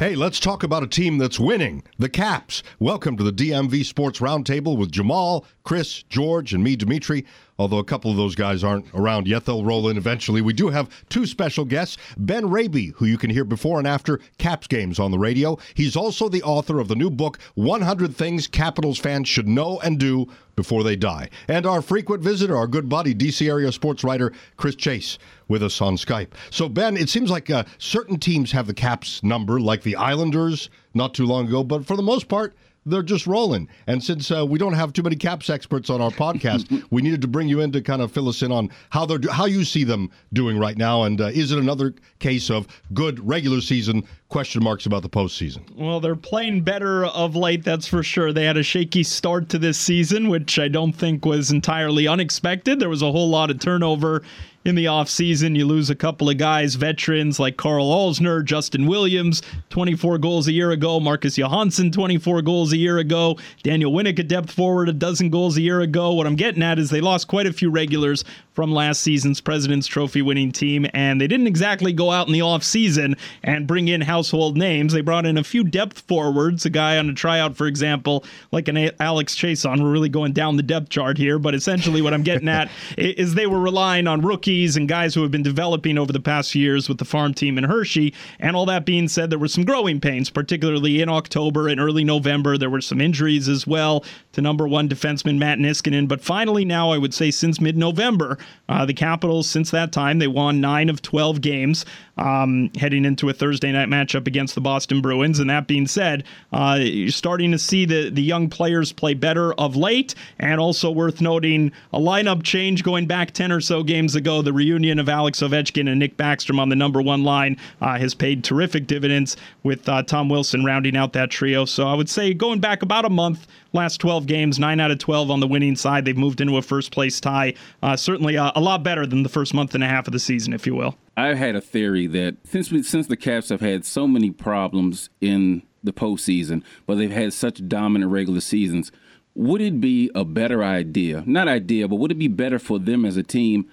Hey, let's talk about a team that's winning the Caps. Welcome to the DMV Sports Roundtable with Jamal, Chris, George, and me, Dimitri. Although a couple of those guys aren't around yet, they'll roll in eventually. We do have two special guests Ben Raby, who you can hear before and after Caps games on the radio. He's also the author of the new book, 100 Things Capitals Fans Should Know and Do Before They Die. And our frequent visitor, our good buddy, DC area sports writer Chris Chase, with us on Skype. So, Ben, it seems like uh, certain teams have the Caps number, like the Islanders not too long ago, but for the most part, they're just rolling. And since uh, we don't have too many caps experts on our podcast, we needed to bring you in to kind of fill us in on how they're how you see them doing right now. And uh, is it another case of good regular season question marks about the postseason? Well, they're playing better of late, that's for sure. They had a shaky start to this season, which I don't think was entirely unexpected. There was a whole lot of turnover in the offseason. You lose a couple of guys, veterans like Carl Alzner, Justin Williams, 24 goals a year ago. Marcus Johansson, 24 goals a year ago. Daniel Winnik, a depth forward, a dozen goals a year ago. What I'm getting at is they lost quite a few regulars from last season's President's Trophy winning team, and they didn't exactly go out in the offseason and bring in household names. They brought in a few depth forwards, a guy on a tryout, for example, like an Alex Chiasson. We're really going down the depth chart here, but essentially what I'm getting at is they were relying on rookies and guys who have been developing over the past years with the farm team in Hershey. And all that being said, there were some growing pains, particularly in October and early November. There were some injuries as well to number one defenseman Matt Niskanen. But finally, now I would say since mid November, uh, the Capitals, since that time, they won nine of 12 games um, heading into a Thursday night matchup against the Boston Bruins. And that being said, uh, you're starting to see the, the young players play better of late. And also worth noting a lineup change going back 10 or so games ago. The reunion of Alex Ovechkin and Nick Backstrom on the number one line uh, has paid terrific dividends with uh, Tom Wilson rounding out that trio. So I would say going back about a month, last 12 games, 9 out of 12 on the winning side. They've moved into a first place tie. Uh, certainly a, a, lot better than the first month and a half of the season, if you will. I've had a theory that since we, since the Caps have had so many problems in the postseason, but they've had such dominant regular seasons, would it be a better idea? Not idea, but would it be better for them as a team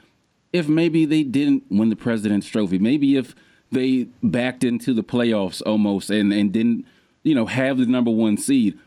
if maybe they didn't win the President's Trophy? Maybe if they backed into the playoffs almost and, and didn't, you know, have the number one seed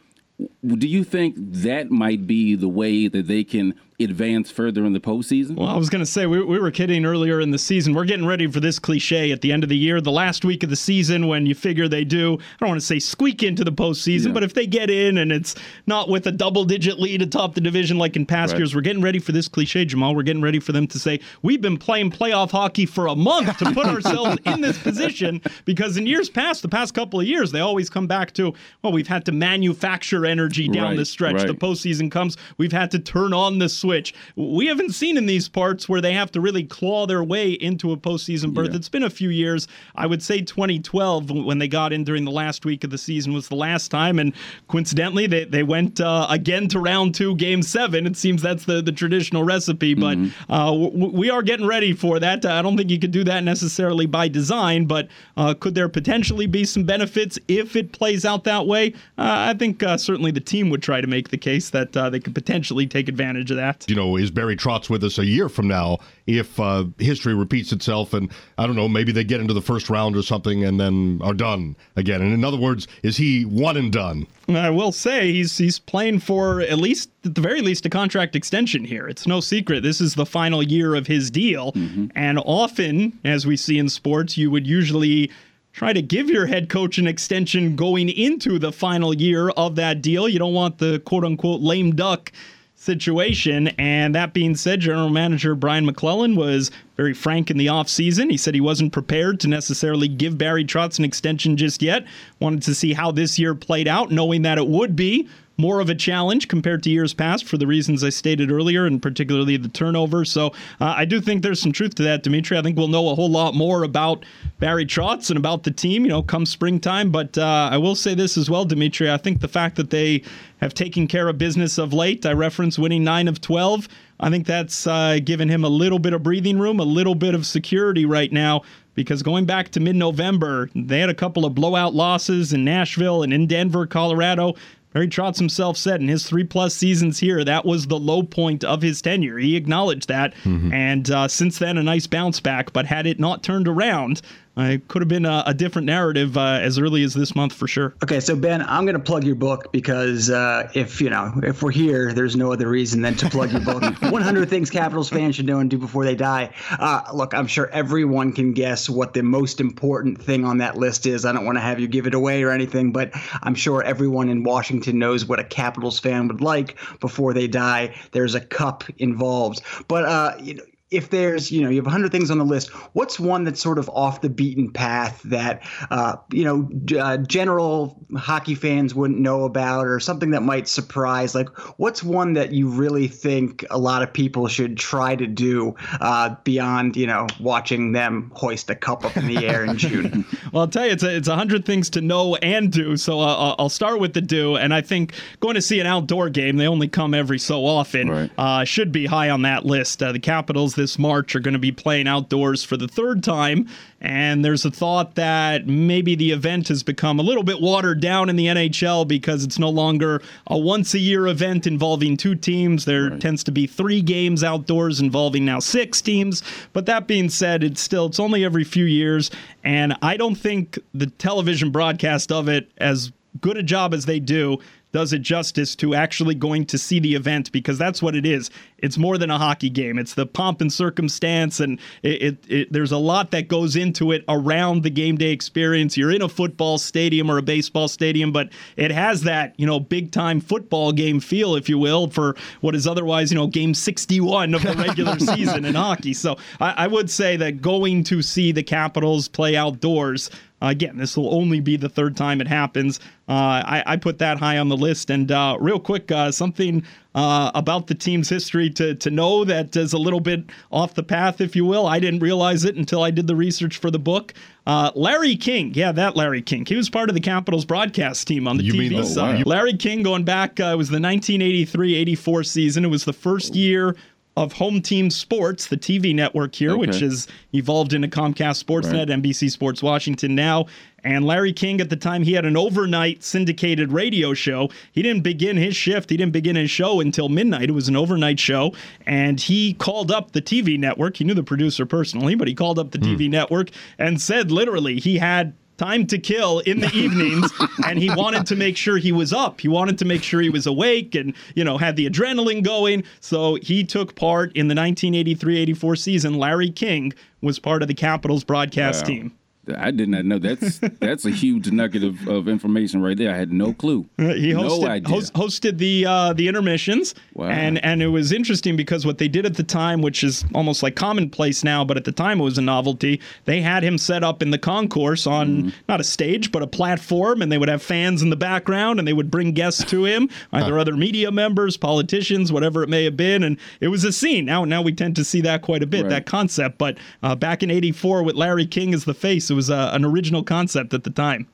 do you think that might be the way that they can advance further in the postseason? Well, I was going to say, we, we were kidding earlier in the season. We're getting ready for this cliche at the end of the year, the last week of the season when you figure they do, I don't want to say squeak into the postseason, yeah. but if they get in and it's not with a double digit lead atop the division like in past right. years, we're getting ready for this cliche, Jamal. We're getting ready for them to say, we've been playing playoff hockey for a month to put ourselves in this position because in years past, the past couple of years, they always come back to, well, we've had to manufacture energy down right, the stretch. Right. The postseason comes, we've had to turn on the switch switch. We haven't seen in these parts where they have to really claw their way into a postseason berth. Yeah. It's been a few years. I would say 2012 when they got in during the last week of the season was the last time, and coincidentally they they went uh, again to round two, game seven. It seems that's the the traditional recipe, but mm-hmm. uh, w- we are getting ready for that. I don't think you could do that necessarily by design, but uh, could there potentially be some benefits if it plays out that way? Uh, I think uh, certainly the team would try to make the case that uh, they could potentially take advantage of that you know, is Barry Trotz with us a year from now if uh, history repeats itself and I don't know, maybe they get into the first round or something and then are done again? And in other words, is he one and done? I will say he's he's playing for at least at the very least a contract extension here. It's no secret this is the final year of his deal, mm-hmm. and often, as we see in sports, you would usually try to give your head coach an extension going into the final year of that deal. You don't want the quote unquote lame duck situation. And that being said, general manager Brian MacLellan was very frank in the offseason. He said he wasn't prepared to necessarily give Barry Trotz an extension just yet. Wanted to see how this year played out, knowing that it would be more of a challenge compared to years past for the reasons I stated earlier, and particularly the turnover. So uh, I do think there's some truth to that, Dimitri. I think we'll know a whole lot more about Barry Trotz and about the team, you know, come springtime. But uh, I will say this as well, Dimitri. I think the fact that they have taken care of business of late, I reference winning nine of 12. I think that's uh, given him a little bit of breathing room, a little bit of security right now because going back to mid November, they had a couple of blowout losses in Nashville and in Denver, Colorado. Barry Trotz himself said in his three plus seasons here, that was the low point of his tenure. He acknowledged that. Mm-hmm. And uh, since then, a nice bounce back. But had it not turned around, it could have been a, a different narrative uh, as early as this month for sure. Okay, so Ben, I'm going to plug your book because uh, if you know if we're here, there's no other reason than to plug your book. 100 things Capitals fans should know and do before they die. Uh, look, I'm sure everyone can guess what the most important thing on that list is. I don't want to have you give it away or anything, but I'm sure everyone in Washington knows what a Capitals fan would like before they die. There's a cup involved, but uh, you know if there's you know you have 100 things on the list what's one that's sort of off the beaten path that uh, you know uh, general hockey fans wouldn't know about or something that might surprise? Like what's one that you really think a lot of people should try to do uh, beyond you know watching them hoist a cup up in the air in june well i'll tell you it's a, it's 100 things to know and do. So uh, i'll start with the do. And i think going to see an outdoor game they only come every so often right. Uh, should be high on that list. Uh, the capitals this March are going to be playing outdoors for the third time. And there's a thought that maybe the event has become a little bit watered down in the NHL because it's no longer a once a year event involving two teams. There right. tends to be three games outdoors involving now six teams. But that being said, it's still it's only every few years. And I don't think the television broadcast of it as good a job as they do does it justice to actually going to see the event because that's what it is. It's more than a hockey game. It's the pomp and circumstance, and it, it, it, there's a lot that goes into it around the game day experience. You're in a football stadium or a baseball stadium, but it has that you know big time football game feel, if you will, for what is otherwise you know game 61 of the regular season in hockey. So I, I would say that going to see the Capitals play outdoors again, this will only be the third time it happens. Uh, I, I, put that high on the list. And uh, real quick, uh, something uh, about the team's history to, to know that is a little bit off the path, if you will. I didn't realize it until I did the research for the book. Uh, Larry King, yeah, that Larry King. He was part of the Capitals broadcast team on the you TV side. Larry King going back, it was the 1983 84 season. It was the first year of Home Team Sports, the TV network here, okay. which has evolved into Comcast Sportsnet, right. NBC Sports Washington now. And Larry King, at the time, he had an overnight syndicated radio show. He didn't begin his shift, he didn't begin his show until midnight. It was an overnight show. And he called up the TV network. He knew the producer personally, but he called up the mm. TV network and said literally he had time to kill in the evenings and he wanted to make sure he was up. He wanted to make sure he was awake and you know had the adrenaline going. So he took part in the 1983-84 season. Larry king was part of the capitals broadcast wow. team I did not know. That's that's a huge nugget of, of information right there. I had no clue. Uh, he hosted, no idea. Host, hosted the uh, the intermissions, wow. and and it was interesting because what they did at the time, which is almost like commonplace now, but at the time it was a novelty. They had him set up in the concourse on mm-hmm. not a stage but a platform, and they would have fans in the background, and they would bring guests to him, either other media members, politicians, whatever it may have been, and it was a scene. Now now we tend to see that quite a bit, right. that concept. But uh, back in '84 with Larry King as the face, it was uh, an original concept at the time.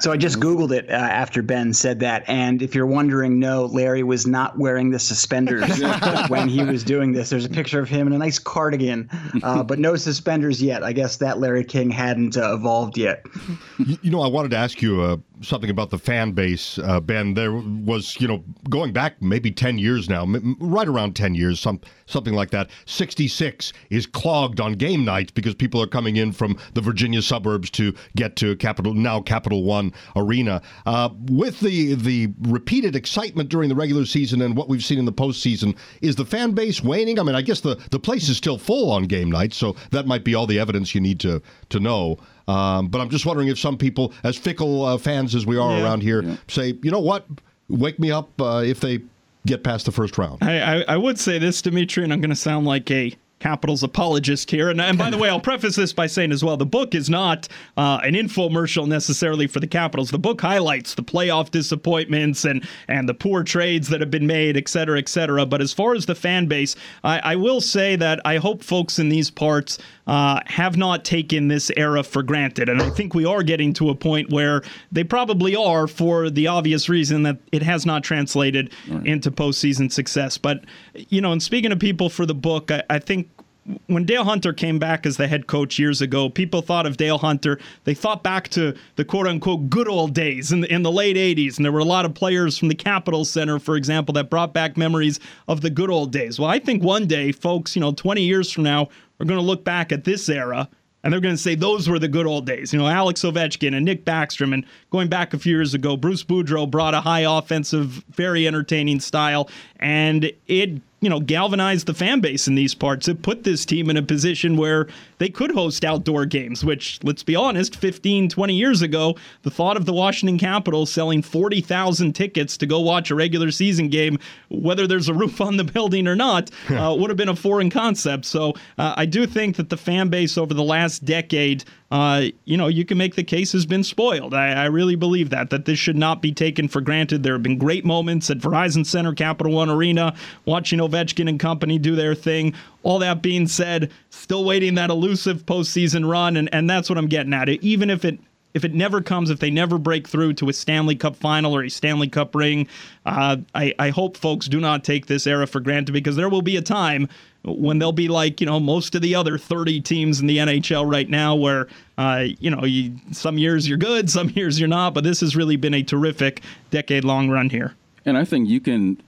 So I just Googled it uh, after Ben said that. And if you're wondering, no, Larry was not wearing the suspenders when he was doing this. There's a picture of him in a nice cardigan, uh, but no suspenders yet. I guess that Larry King hadn't uh, evolved yet. You know, I wanted to ask you uh, something about the fan base, uh, Ben. There was, you know, going back maybe 10 years now, right around 10 years, some something like that. 66 is clogged on game nights because people are coming in from the Virginia suburbs to get to Capital now Capital One Arena. Uh, with the the repeated excitement during the regular season and what we've seen in the postseason, is the fan base waning? I mean, I guess the the place is still full on game nights, so that might be all the evidence you need to to know. Um, but I'm just wondering if some people, as fickle uh, fans as we are yeah. around here, yeah. say, you know what, wake me up uh, if they get past the first round. I, I, I would say this, Dimitri, and I'm going to sound like a Capitals apologist here. And, and by the way, I'll preface this by saying as well the book is not uh, an infomercial necessarily for the Capitals. The book highlights the playoff disappointments and, and the poor trades that have been made, et cetera, et cetera. But as far as the fan base, I, I will say that I hope folks in these parts uh, have not taken this era for granted. And I think we are getting to a point where they probably are for the obvious reason that it has not translated right. into postseason success. But, you know, and speaking of people for the book, I, I think when Dale Hunter came back as the head coach years ago, people thought of Dale Hunter. They thought back to the quote unquote good old days in the, in the late 80s. And there were a lot of players from the Capitol Center, for example, that brought back memories of the good old days. Well, I think one day, folks, you know, 20 years from now, are going to look back at this era and they're going to say those were the good old days. You know, Alex Ovechkin and Nick Backstrom, and going back a few years ago, Bruce Boudreau brought a high offensive, very entertaining style, and it you know, galvanized the fan base in these parts. It put this team in a position where they could host outdoor games, which, let's be honest, 15, 20 years ago, the thought of the Washington Capitals selling 40,000 tickets to go watch a regular season game, whether there's a roof on the building or not, uh, would have been a foreign concept. So uh, I do think that the fan base over the last decade uh, you know, you can make the case has been spoiled. I, I, really believe that, that this should not be taken for granted. There have been great moments at Verizon Center, Capital One Arena, watching Ovechkin and company do their thing. All that being said, still waiting that elusive postseason run, and, and that's what I'm getting at. Even if it if it never comes, if they never break through to a Stanley Cup final or a Stanley Cup ring, uh, I, I hope folks do not take this era for granted because there will be a time when they'll be like, you know, most of the other 30 teams in the NHL right now where, uh, you know, you, some years you're good, some years you're not, but this has really been a terrific decade long run here. And I think you can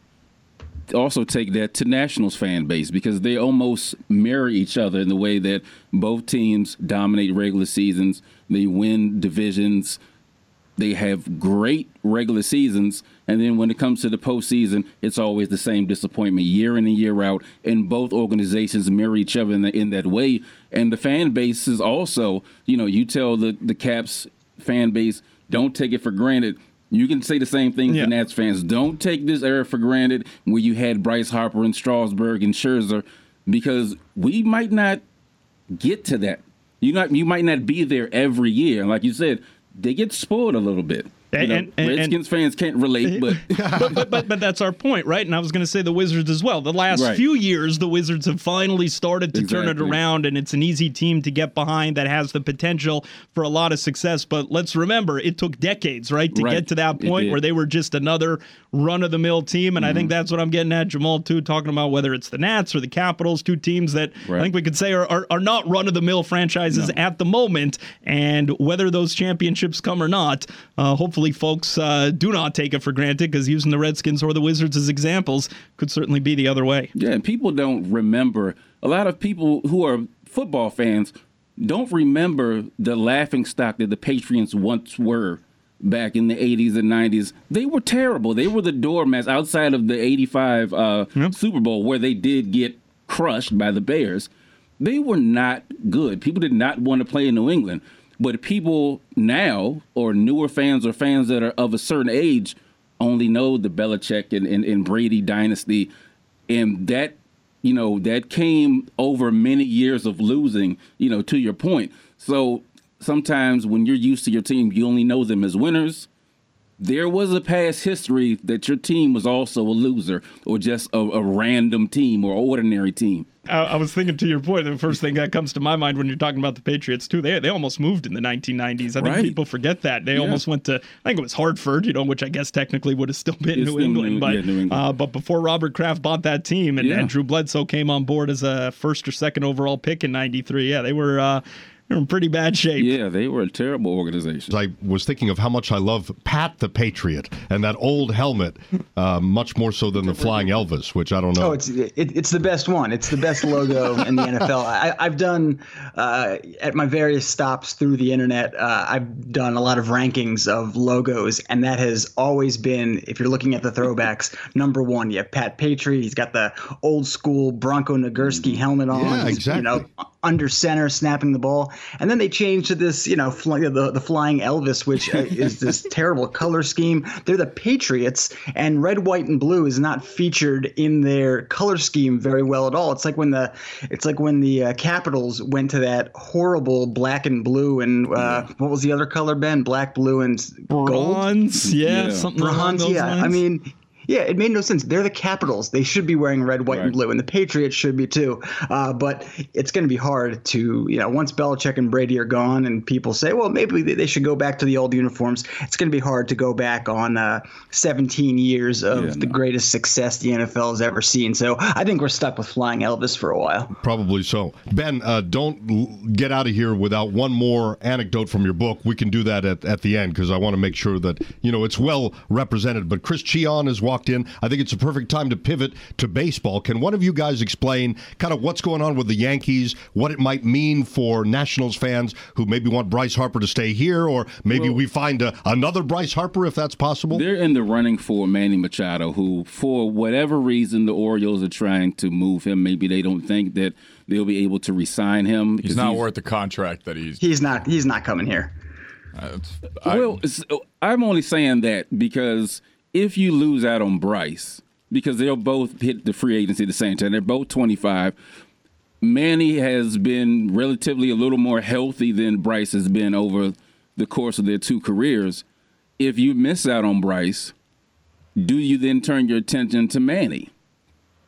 also take that to Nationals fan base because they almost mirror each other in the way that both teams dominate regular seasons, they win divisions, they have great regular seasons, and then when it comes to the postseason, it's always the same disappointment year in and year out. And both organizations mirror each other in, the, in that way. And the fan base is also, you know, you tell the the Caps fan base, don't take it for granted you can say the same thing yeah. to Nats fans. Don't take this era for granted where you had Bryce Harper and Strasburg and Scherzer because we might not get to that. You not you might not be there every year. Like you said, they get spoiled a little bit. You know, and, and, Redskins and, fans can't relate, but. but, but, but but that's our point, right? And I was going to say the Wizards as well. The last right. few years, the Wizards have finally started to exactly. turn it around, and it's an easy team to get behind that has the potential for a lot of success. But let's remember, it took decades, right, to right. get to that point where they were just another run of the mill team. And mm-hmm. I think mm-hmm. that's what I'm getting at, Jamal, too, talking about whether it's the Nats or the Capitals, two teams that right. I think we could say are, are, are not run of the mill franchises no. at the moment. And whether those championships come or not, uh, hopefully folks uh, do not take it for granted because using the Redskins or the Wizards as examples could certainly be the other way. Yeah, and people don't remember. A lot of people who are football fans don't remember the laughing stock that the Patriots once were back in the 80s and 90s, they were terrible. They were the doormats outside of the 85 uh, yep. Super Bowl where they did get crushed by the Bears. They were not good. People did not want to play in New England. But people now, or newer fans or fans that are of a certain age, only know the Belichick and, and, and Brady dynasty. And that, you know, that came over many years of losing, you know, to your point. So sometimes when you're used to your team, you only know them as winners. There was a past history that your team was also a loser or just a, a random team or ordinary team. I, I, was thinking to your point, the first thing that comes to my mind when you're talking about the Patriots too, they they almost moved in the 1990s. I think right. people forget that they yeah. almost went to I think it was Hartford, you know, which I guess technically would have still been New England, New, but yeah, New England. Uh, but before Robert Kraft bought that team and, yeah. and, Drew Bledsoe came on board as a first or second overall pick in '93, yeah, they were. Uh, they're in pretty bad shape. Yeah, they were a terrible organization. I was thinking of how much I love Pat the Patriot and that old helmet, uh, much more so than the Flying Elvis, which I don't know. Oh, it's it, it's the best one. It's the best logo in the NFL. I, have done uh, at my various stops through the internet. Uh, I've done a lot of rankings of logos, and that has always been, if you're looking at the throwbacks, number one. You have Pat Patriot. He's got the old school Bronco Nagurski helmet on. Yeah, exactly. You know, under center, snapping the ball, and then they changed to this, you know, fly, the the flying Elvis, which uh, is this terrible color scheme. They're the Patriots, and red, white, and blue is not featured in their color scheme very well at all. It's like when the it's like when the uh, Capitals went to that horrible black and blue, and uh, what was the other color? Ben, black, blue, and gold. Bronze, yeah, yeah. something bronze. yeah, lines. I mean yeah, it made no sense. They're the Capitals. They should be wearing red, white, right. and blue, and the Patriots should be too. Uh, but it's going to be hard to, you know, once Belichick and Brady are gone, and people say, well, maybe they should go back to the old uniforms. It's going to be hard to go back on uh, 17 years of yeah, the no. greatest success the NFL has ever seen. So I think we're stuck with Flying Elvis for a while. Probably so. Ben, uh, don't get out of here without one more anecdote from your book. We can do that at, at the end because I want to make sure that you know it's well represented. But Chris Cheon is watching walked in. I think it's a perfect time to pivot to baseball. Can one of you guys explain kind of what's going on with the Yankees, what it might mean for Nationals fans who maybe want Bryce Harper to stay here, or maybe well, we find a, another Bryce Harper if that's possible? They're in the running for Manny Machado, who, for whatever reason, the Orioles are trying to move him. Maybe they don't think that they'll be able to resign him. He's not he's, worth the contract that he's. He's not. He's not coming here. Uh, I, well, I'm only saying that because if you lose out on Bryce, because they'll both hit the free agency at the same time, they're both 25. Manny has been relatively a little more healthy than Bryce has been over the course of their two careers. If you miss out on Bryce, do you then turn your attention to Manny?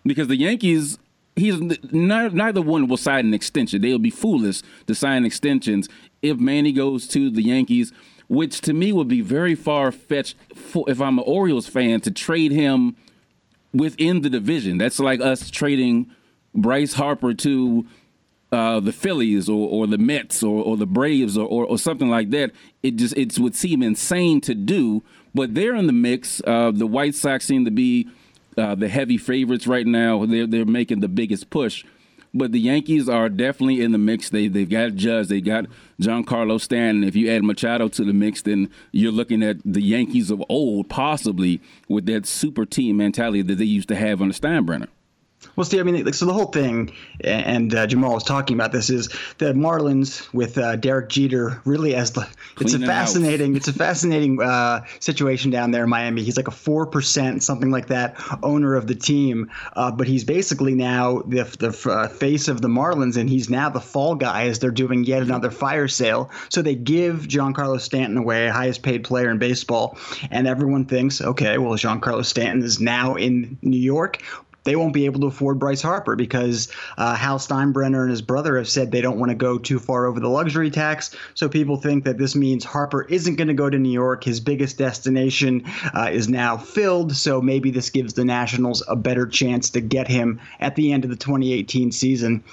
Because the Yankees he's neither one will sign an extension. They'll be foolish to sign extensions if Manny goes to the Yankees, which to me would be very far fetched if I'm an Orioles fan to trade him within the division. That's like us trading Bryce Harper to uh, the Phillies or, or the Mets or, or the Braves or, or, or, something like that. It just it would seem insane to do, but they're in the mix. Uh, the White Sox seem to be uh, the heavy favorites right now. They're they're making the biggest push, but the Yankees are definitely in the mix. They they've got Judge, they got John Giancarlo Stanton. If you add Machado to the mix, then you're looking at the Yankees of old, possibly with that super team mentality that they used to have the Steinbrenner. Well, Steve, I mean, like, so the whole thing, and uh, Jamal was talking about this, is the Marlins with uh, Derek Jeter really as the. it's a fascinating. It's a fascinating uh, situation down there in Miami. He's like a four percent, something like that, owner of the team, uh, but he's basically now the the uh, face of the Marlins, and he's now the fall guy as they're doing yet another fire sale. So they give Giancarlo Stanton away, highest paid player in baseball, and everyone thinks, okay, well, Giancarlo Stanton is now in New York they won't be able to afford Bryce Harper because uh, Hal Steinbrenner and his brother have said they don't want to go too far over the luxury tax. So people think that this means Harper isn't going to go to New York. His biggest destination uh, is now filled. So maybe this gives the Nationals a better chance to get him at the end of the 2018 season.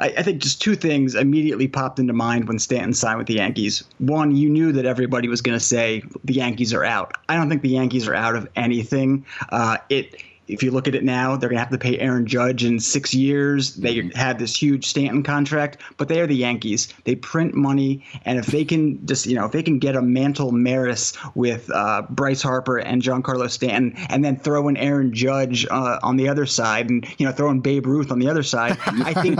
I, think just two things immediately popped into mind when Stanton signed with the Yankees. One, you knew that everybody was going to say the Yankees are out. I don't think the Yankees are out of anything. Uh, it if you look at it now, they're going to have to pay Aaron Judge in six years. They mm-hmm. have this huge Stanton contract, but they are the Yankees. They print money, and if they can just, you know, if they can get a Mantle Maris with uh, Bryce Harper and Giancarlo Stanton, and then throw in Aaron Judge uh, on the other side, and you know, throw in Babe Ruth on the other side, I think,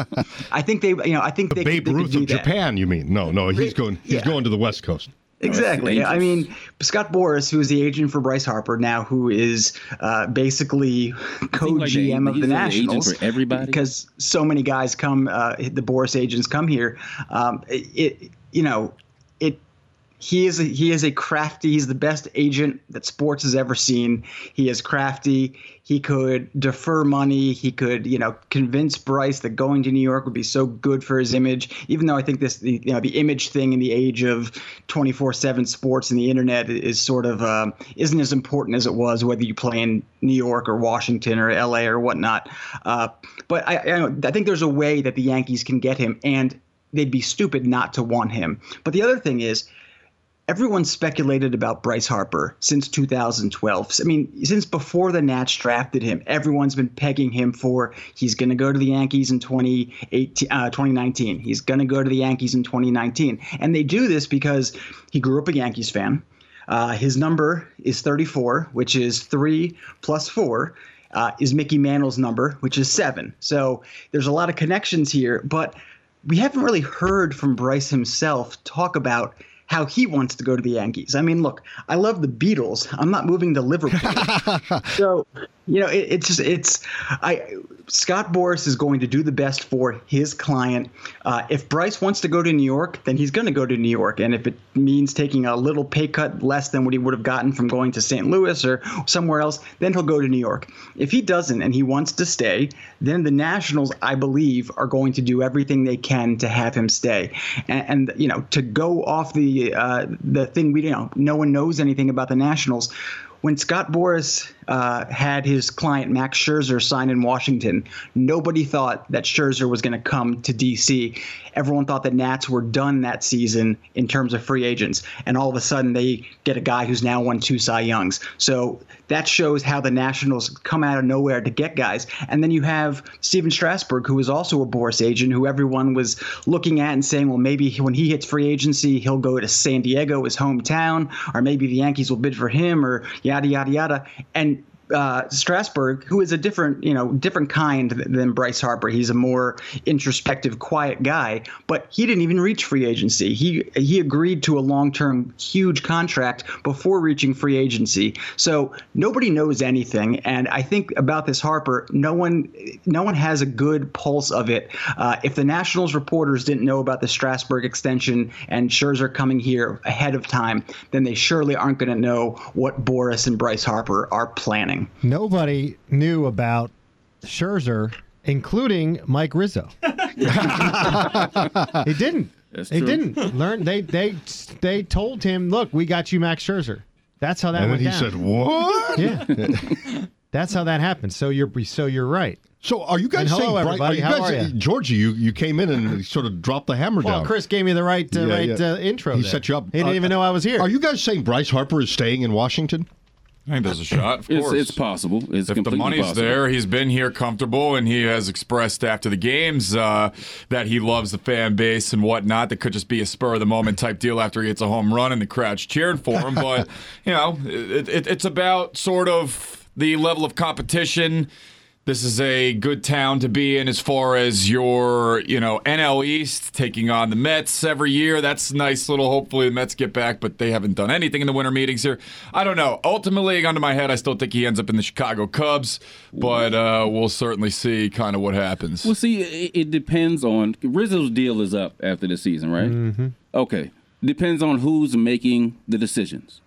I think they, you know, I think they, Babe they Ruth of Japan. You mean? No, no, he's going, he's yeah. going to the West Coast. Exactly. I mean, Scott Boras, who is the agent for Bryce Harper now, who is uh, basically co-GM like of the Nationals, for everybody, because so many guys come, uh, the Boras agents come here. Um, it, it, you know, he is a, he is a crafty. He's the best agent that sports has ever seen. He is crafty. He could defer money. He could you know convince Bryce that going to New York would be so good for his image. Even though I think this the, you know the image thing in the age of 24/7 sports and the internet is sort of um, isn't as important as it was whether you play in New York or Washington or L.A. or whatnot. Uh, but I, I I think there's a way that the Yankees can get him and. They'd be stupid not to want him. But the other thing is, everyone speculated about Bryce Harper since 2012. I mean, since before the Nats drafted him, everyone's been pegging him for he's going to go to the Yankees in 2018, uh, 2019. He's going to go to the Yankees in 2019. And they do this because he grew up a Yankees fan. Uh, his number is 34, which is three plus four. Uh, is Mickey Mantle's number, which is seven. So there's a lot of connections here, but we haven't really heard from Bryce himself talk about how he wants to go to the Yankees. I mean, look, I love the Beatles. I'm not moving to Liverpool. so, you know, it, it's just it's I Scott Boras is going to do the best for his client. Uh, if Bryce wants to go to New York, then he's going to go to New York. And if it means taking a little pay cut less than what he would have gotten from going to St. Louis or somewhere else, then he'll go to New York. If he doesn't and he wants to stay, then the Nationals, I believe, are going to do everything they can to have him stay. And, and you know, to go off the uh, the thing we you know, no one knows anything about the Nationals when Scott Boras uh, had his client Max Scherzer sign in Washington, nobody thought that Scherzer was going to come to DC. Everyone thought the Nats were done that season in terms of free agents, and all of a sudden they get a guy who's now won two Cy Youngs. So that shows how the Nationals come out of nowhere to get guys. And then you have Stephen Strasburg, who is also a Boras agent, who everyone was looking at and saying, well, maybe when he hits free agency, he'll go to San Diego, his hometown, or maybe the Yankees will bid for him, or yada yada yada. And uh, Strasburg, who is a different, you know, different kind than Bryce Harper. He's a more introspective, quiet guy, but he didn't even reach free agency. He he agreed to a long-term, huge contract before reaching free agency. So nobody knows anything, and I think about this Harper, no one no one has a good pulse of it. Uh, if the Nationals reporters didn't know about the Strasburg extension and Scherzer coming here ahead of time, then they surely aren't going to know what Boras and Bryce Harper are planning. Nobody knew about Scherzer, including Mike Rizzo. he didn't. That's they true. didn't learn. They they they told him, "Look, we got you Max Scherzer." That's how that And then went he down. said, "What?" "Yeah." That's how that happened. So you're so you're right. So are you guys And hello, saying, Bryce- everybody. you How guys, are ya? Georgie? You you came in and sort of dropped the hammer down. Well, down. Chris gave me the right uh, Yeah, right yeah. Uh, intro. He there. set you up. He didn't Uh, even know I was here. Are you guys saying Bryce Harper is staying in Washington? I think there's a shot. Of It's, course. it's possible. It's if the money's possible. there, he's been here comfortable, and he has expressed after the games uh, that he loves the fan base and whatnot. That could just be a spur of the moment type deal after he hits a home run and the crowd's cheering for him. But you know, it, it, it's about sort of the level of competition. This is a good town to be in as far as your, you know, NL East taking on the Mets every year. That's nice little. Hopefully the Mets get back, but they haven't done anything in the winter meetings here. I don't know. Ultimately, under my head, I still think he ends up in the Chicago Cubs, but uh, we'll certainly see kind of what happens. Well, see, it, it depends on Rizzo's deal is up after the season, right? Mm-hmm. Okay, depends on who's making the decisions.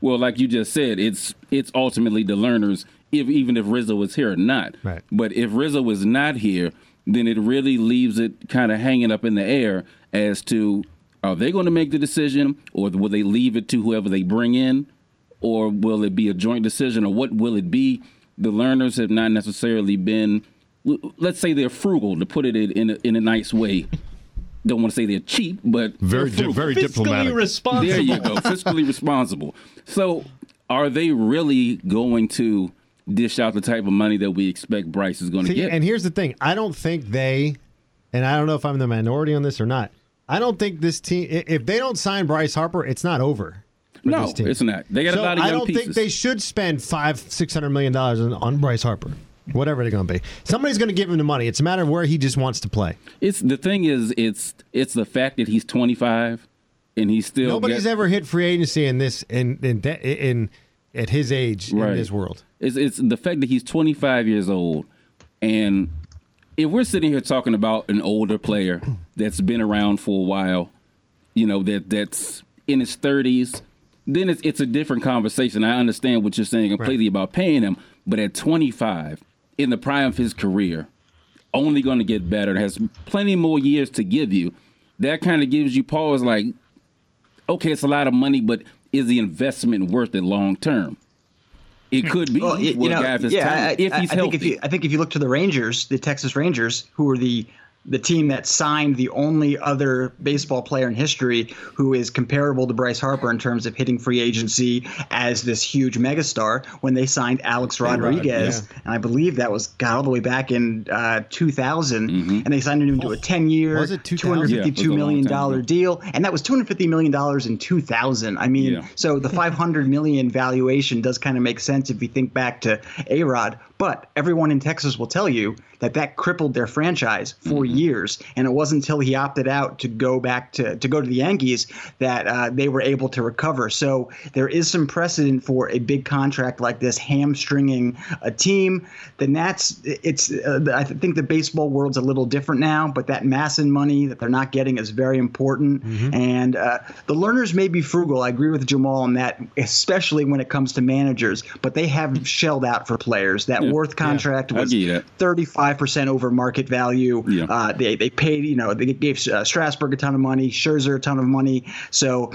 Well, like you just said, it's it's ultimately the Lerners, if even if Rizzo was here or not. Right. But if Rizzo was not here, then it really leaves it kind of hanging up in the air as to are they going to make the decision, or will they leave it to whoever they bring in, or will it be a joint decision, or what will it be? The Lerners have not necessarily been let's say they're frugal to put it in in a, in a nice way. Don't want to say they're cheap, but Very they're di- very Fiscally diplomatic. responsible. There you go, fiscally responsible. So, are they really going to dish out the type of money that we expect Bryce is going to get? and here's the thing: I don't think they, and I don't know if I'm the minority on this or not. I don't think this team. If they don't sign Bryce Harper, it's not over. no, it's not. They got so a lot of young I don't pieces. think they should spend five, six hundred million dollars on, on Bryce Harper. Whatever they're going to be, somebody's going to give him the money. It's a matter of where he just wants to play. it's the thing is, it's it's the fact that he's 25 and he's still Nobody's ever hit free agency in this in in in, in at his age Right. in this world. It's it's the fact that he's 25 years old, and if we're sitting here talking about an older player that's been around for a while, you know that that's in his 30s, then it's it's a different conversation. I understand what you're saying completely about paying him, but at 25, in the prime of his career, only going to get better, has plenty more years to give you. That kind of gives you pause, like, okay, it's a lot of money, but is the investment worth it long term? It could be Well, with you know, a guy of his yeah, talent, I, if he's I healthy. think if you, I think if you look to the Rangers, the Texas Rangers, who are the the team that signed the only other baseball player in history who is comparable to Bryce Harper in terms of hitting free agency as this huge megastar, when they signed Alex Rodriguez, and I believe that was got all the way back in uh, 2000, and they signed him to a 10 year, Was it 2000? Yeah, it was a $252 long million time deal, and that was 250 million dollars in 2000. I mean, Yeah. so the 500 million valuation does kind of make sense if you think back to A Rod. But everyone in Texas will tell you that that crippled their franchise for Mm-hmm. years, and it wasn't until he opted out to go back to to go to the Yankees that uh, they were able to recover. So there is some precedent for a big contract like this hamstringing a team. The Nats, it's uh, I think the baseball world's a little different now, but that MASN money that they're not getting is very important. And uh, the Lerners may be frugal. I agree with Jamal on that, especially when it comes to managers. But they have shelled out for players. That Worth contract I'll was you that. 35% over market value. Yeah. Uh, they, they paid, you know, they gave uh, Strasburg a ton of money, Scherzer a ton of money. So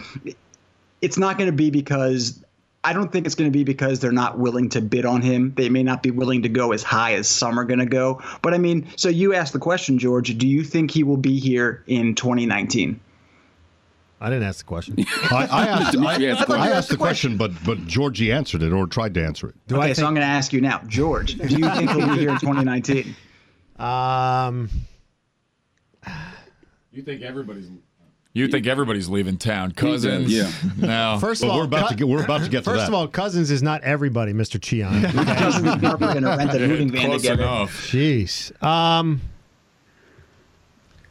it's not going to be because I don't think it's going to be because they're not willing to bid on him. They may not be willing to go as high as some are going to go. But I mean, so you asked the question, George. Do you think he will be here in 2019? I didn't ask the question. I, I asked, Dimitri I, asked the I question. asked the question, but but Georgie answered it or tried to answer it. Do okay, I so I'm going to ask you now, George. Do you think we'll be here in 2019? um, You think everybody's you think everybody's leaving town? Cousins? Yeah. No. first of Well, all, we're about to get we're about to get to First that. of all, Cousins is not everybody, Mr. Cheon. Cousins and Harper are going to rent a moving van together. enough. Jeez. Um,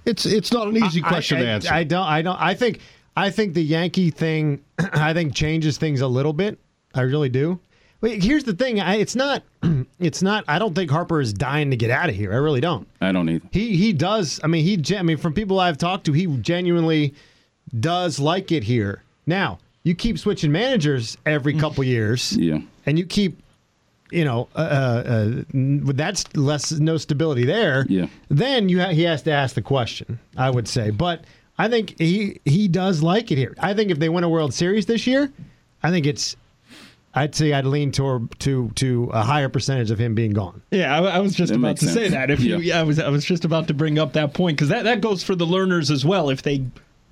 it's it's not an easy question I, to I- answer. I don't. I don't. I think. I think the Yankee thing. I think changes things a little bit. I really do. Wait, here's the thing. I, it's not. It's not. I don't think Harper is dying to get out of here. I really don't. I don't either. He he does. I mean, he. I mean, from people I've talked to, he genuinely does like it here. Now you keep switching managers every couple years, Yeah. and you keep, you know, uh, uh, uh, that's less no stability there. Yeah. Then you ha- he has to ask the question. I would say, but I think he he does like it here. I think if they win a World Series this year, I think it's. I'd say I'd lean toward to to a higher percentage of him being gone. Yeah, I, I was just That about makes to say that. If you, Yeah. yeah, I was, I was just about to bring up that point because that, that goes for the Lerners as well. If they,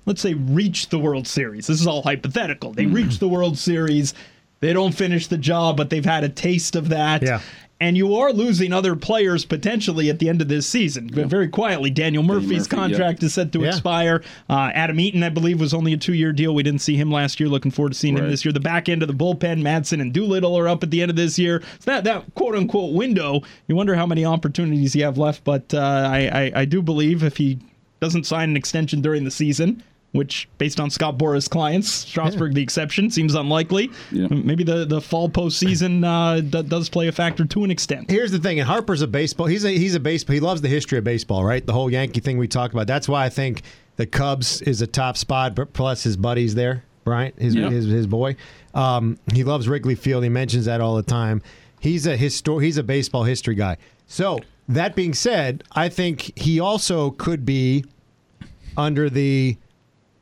let's say, reach the World Series, this is all hypothetical. They mm-hmm. reach the World Series, they don't finish the job, but they've had a taste of that. Yeah. And you are losing other players potentially at the end of this season. But very quietly, Daniel Murphy's Murphy, yeah. contract is set to Yeah. expire. Uh, Adam Eaton, I believe, was only a two-year deal. We didn't see him last year. Looking forward to seeing him this year. The back end of the bullpen, Madsen and Doolittle are up at the end of this year. So that that quote unquote window, you wonder how many opportunities you have left. But uh, I, I I do believe if he doesn't sign an extension during the season. Which, based on Scott Boras' clients, Strasburg the exception, seems unlikely. Yeah. Maybe the, the fall postseason uh, d- does play a factor to an extent. Here's the thing, and Harper's a baseball. He's a he's a baseball. He loves the history of baseball, right? The whole Yankee thing we talked about. That's why I think the Cubs is a top spot. But plus his buddies there, right? His Yeah. his, his boy. Um, he loves Wrigley Field. He mentions that all the time. He's a histor- He's a baseball history guy. So that being said, I think he also could be under the.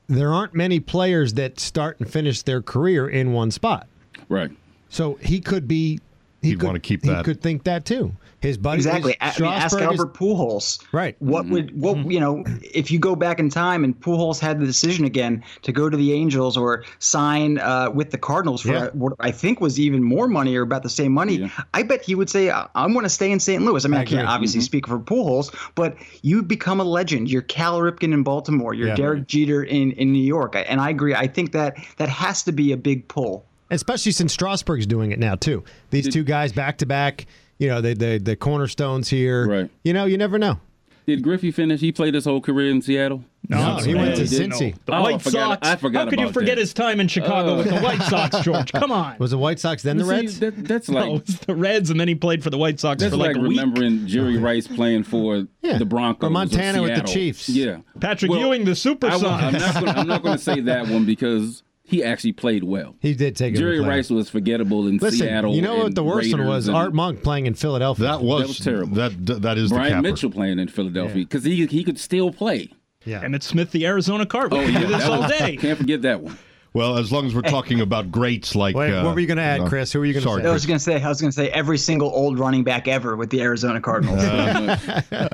There aren't many players that start and finish their career in one spot. Right. So he could be. He He'd could, wanna keep He could think that too. His buddy Exactly. his- I mean, ask Strasburg is- Albert Pujols. Right. What mm-hmm. would what mm-hmm. you know if you go back in time and Pujols had the decision again to go to the Angels or sign uh, with the Cardinals for Yeah. what I think was even more money or about the same money, Yeah. I bet he would say "I'm going to stay in St. Louis. I mean, I I, can't agree. obviously mm-hmm. speak for Pujols, but you become a legend. You're Cal Ripken in Baltimore. You're Yeah. Derek Jeter in in New York. And I agree. I think that that has to be a big pull. especially since Strasburg's doing it now too. These two guys back to back. You know, the the the cornerstones here. Right. You know, you never know. Did Griffey finish? He played his whole career in Seattle. No, he went to he didn't. Cincy. The Oh, I White forgot- Sox. I forgot How could you forget that. his time in Chicago with the oh. White Sox, George? Come on. Was the White Sox then the See, Reds? that- that's no, like it was the Reds, and then he played for the White Sox that's for like, like, a week. remembering Jerry Rice playing for Yeah. the Broncos Or Montana with the Chiefs. Yeah, Patrick Well, Ewing, the Super I, am Sons. not gonna, I'm not going to say that one because he actually played well. He did take it. Jerry Rice was forgettable in Listen, Seattle. you know what the worst one was? Art Monk playing in Philadelphia. that was, was terrible. That that is the Brian capper. Mitchell playing in Philadelphia because he he could still play. yeah. Emmitt Smith, the Arizona Cardinal. Oh we yeah, do this all was- day. Can't forget that one. Well, as long as we're talking about greats like. Wait, uh, what were you going to add, uh, Chris? Who were you going to sorry, say? I was going to say I was going to say every single old running back ever with the Arizona Cardinals.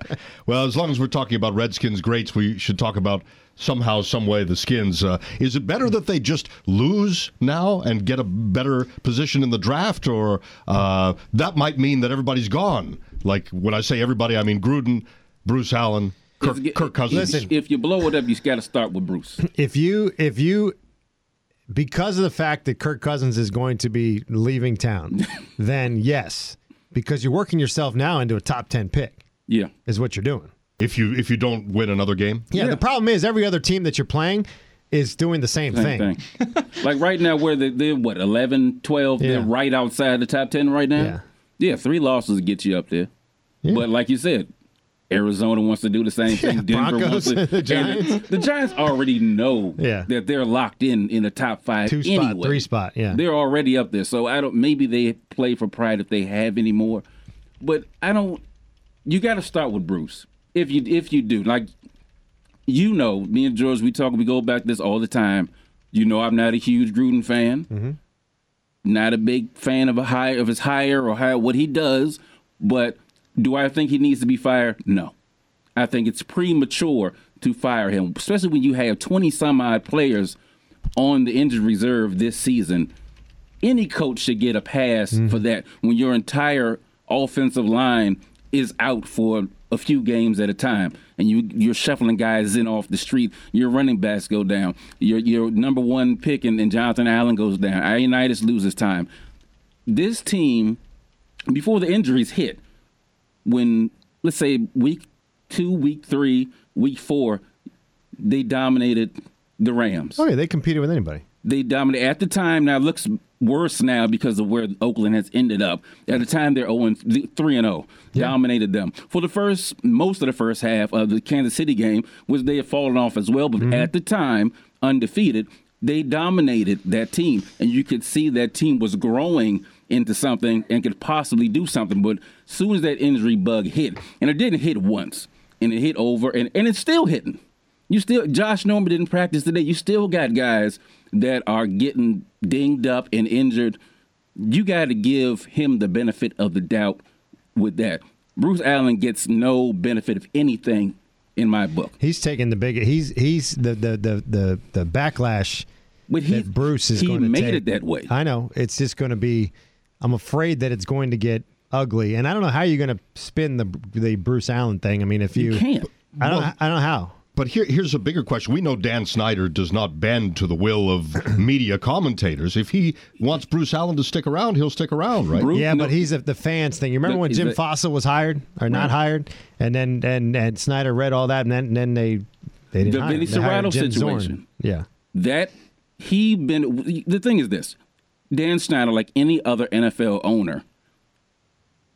Well, as long as we're talking about Redskins greats, we should talk about somehow, some way the Skins. Uh, is it better that they just lose now and get a better position in the draft, or uh, that might mean that everybody's gone? Like when I say everybody, I mean Gruden, Bruce Allen, Kirk, It's- Kirk Cousins. Listen. If you blow it up, you got to start with Bruce. if you if you because of the fact that Kirk Cousins is going to be leaving town, then yes, because you're working yourself now into a top ten pick Yeah, is what you're doing. If you if you don't win another game, Yeah, Yeah. the problem is every other team that you're playing is doing the same, same thing. thing. like right now, where they, they're what 11, 12, Yeah. they're right outside the top ten right now. Yeah. Yeah, three losses get you up there. But like you said, Arizona wants to do the same thing. Denver Broncos, wants to. the and Giants. The, Giants already know Yeah. that they're locked in in the top five. Two spot, three spot, yeah. They're already up there. So I don't. Maybe they play for pride if they have any more. But I don't. You got to start with Bruce. If you if you do like, you know, me and George, we talk, we go back this all the time. You know, I'm not a huge Gruden fan. Mm-hmm. Not a big fan of a hire of his hire or hire what he does, but do I think he needs to be fired? No. I think it's premature to fire him, especially when you have 20 some odd players on the injured reserve this season. Any coach should get a pass mm-hmm. for that when your entire offensive line is out for a few games at a time and you you're shuffling guys in off the street your running backs go down your your number one pick and, and jonathan allen goes down ionitis loses time this team before the injuries hit when let's say week two week three week four they dominated the rams Oh yeah, they competed with anybody. They dominated at the time. Now it looks worse now because of where Oakland has ended up. At the time, they're 0 3 and 0, dominated them for the first most of the first half of the Kansas City game, which they had fallen off as well. But mm-hmm. at the time, undefeated, they dominated that team, and you could see that team was growing into something and could possibly do something. But as soon as that injury bug hit, and it didn't hit once, and it hit over, and, and it's still hitting. You still Josh Norman didn't practice today. You still got guys that are getting dinged up and injured. You got to give him the benefit of the doubt with that. Bruce Allen gets no benefit of anything in my book. He's taking the big. He's he's the the the the, the backlash But he that Bruce is he going to made take. it that way. I know it's just going to be. I'm afraid that it's going to get ugly, and I don't know how you're going to spin the the Bruce Allen thing. I mean, if you, You can't. I don't. I don't know how. But here, here's a bigger question. We know Dan Snyder does not bend to the will of media commentators. If he wants Bruce Allen to stick around, he'll stick around, right? Bruce- Yeah, no- but he's a, the fans thing. You remember No, when is Jim that- Fassel was hired or not hired, and then and and Snyder read all that, and then and then they they didn't The hire Vinny him. They hired Cerrato Jim Zorn. situation. Yeah, that he been the thing is this dan snyder like any other nfl owner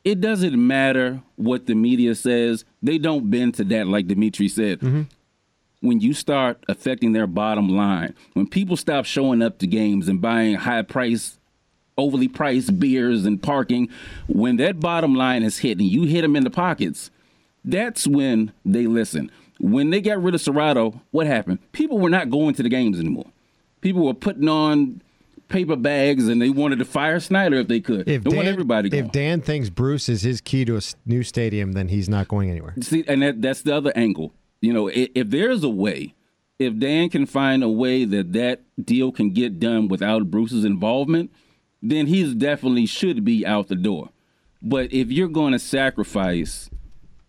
it doesn't matter what the media says they don't bend to that like dimitri said mm-hmm. When you start affecting their bottom line when people stop showing up to games and buying high price overly priced beers and parking when that bottom line is hit and you hit them in the pockets that's when they listen. When they got rid of Cerrato, what happened? People were not going to the games anymore. People were putting on paper bags and they wanted to fire Snyder if they could. if they want Dan, everybody going. if Dan thinks Bruce is his key to a new stadium, then he's not going anywhere. See, and that, that's the other angle. You know, if, if there's a way, if Dan can find a way that that deal can get done without Bruce's involvement, then he's definitely should be out the door. But if you're going to sacrifice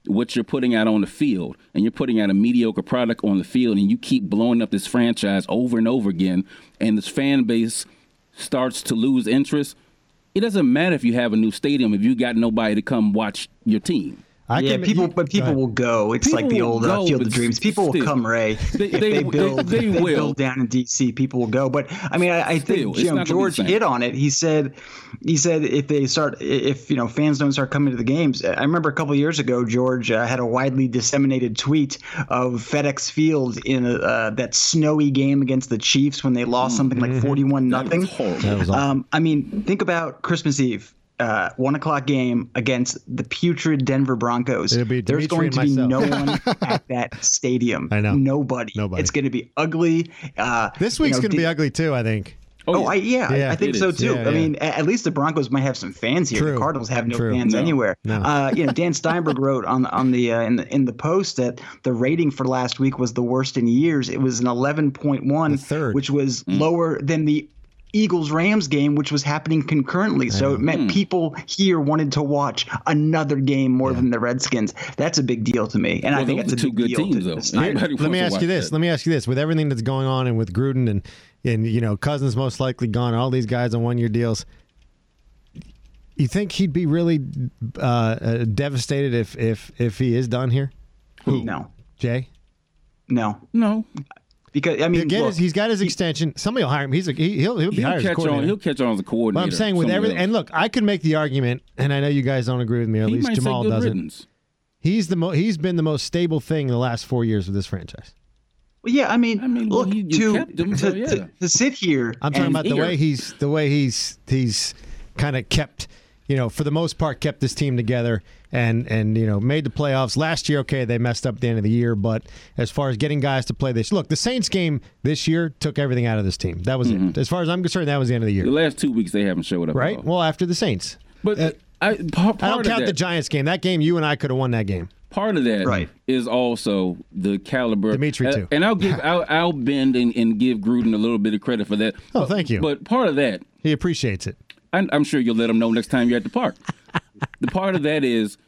what you're putting out on the field and you're putting out a mediocre product on the field and you keep blowing up this franchise over and over again and this fan base starts to lose interest, it doesn't matter if you have a new stadium if you got nobody to come watch your team. I yeah, can- people, you- but people will go. It's like the old will uh, Field of Dreams. People will come, Ray. They- if they- they they- build, they if will. build down in DC. People will go. But I mean, I, I think it's you know not gonna be the George hit on it. He said, he said if they start, if you know fans don't start coming to the games. I remember a couple of years ago, George uh, had a widely disseminated tweet of FedEx Field in a, uh, that snowy game against the Chiefs when they lost something like forty-one nothing. That was awful. Um, I mean, think about Christmas Eve. Uh, one o'clock game against the putrid Denver Broncos. It'll be There's going to be no one at that stadium. I know. Nobody. Nobody. It's going to be ugly. Uh, This you week's know, going to be ugly too. I think. Oh, I, yeah, Yeah, I think so is. too. Yeah, I yeah. mean, at least the Broncos might have some fans here. True. The Cardinals have no True. fans No. anywhere. No. Uh, you know, Dan Steinberg wrote on on the uh, in the in the post that the rating for last week was the worst in years. It was an eleven point one, third. which was lower than the Eagles Rams game, which was happening concurrently. So it meant people here wanted to watch another game more than the Redskins. That's a big deal to me, and I think those that's a two big good deal teams, though. to Snyder. Anybody Let me ask you this. that. Let me ask you this. With everything that's going on and with Gruden and and you know Cousins most likely gone, all these guys on one year deals. You think he'd be really uh, uh, devastated if if if he is done here, No, Jay? no, No, because I mean, Again, look, he's got his extension. Somebody will hire him. He's a, he, he'll he'll be he'll hired as catch on. coordinator. He'll catch on as a coordinator. But I'm saying with everything, else. and look, I could make the argument, and I know you guys don't agree with me, or at he least might Jamal say good doesn't. riddance. He's the mo- he's been the most stable thing in the last four years with this franchise. Well, yeah, I mean, I mean, well, look you- you to kept him, to, so yeah. to, to sit here. I'm talking and- about the way he's the way he's he's kind of kept you know, for the most part, kept this team together and and you know made the playoffs last year. Okay, they messed up at the end of the year, but as far as getting guys to play this, look, the Saints game this year took everything out of this team. That was it. As far as I'm concerned, that was the end of the year. The last two weeks they haven't showed up. right? Well, after the Saints, but I, part, part I don't of count that, the Giants game. That game, you and I could have won that game. part of that Right. is also the caliber. Dimitri, uh, too. And I'll give I'll, I'll bend and, and give Gruden a little bit of credit for that. Oh, thank you. But part of that, He appreciates it. I'm, I'm sure you'll let him know next time you're at the park. the part of that is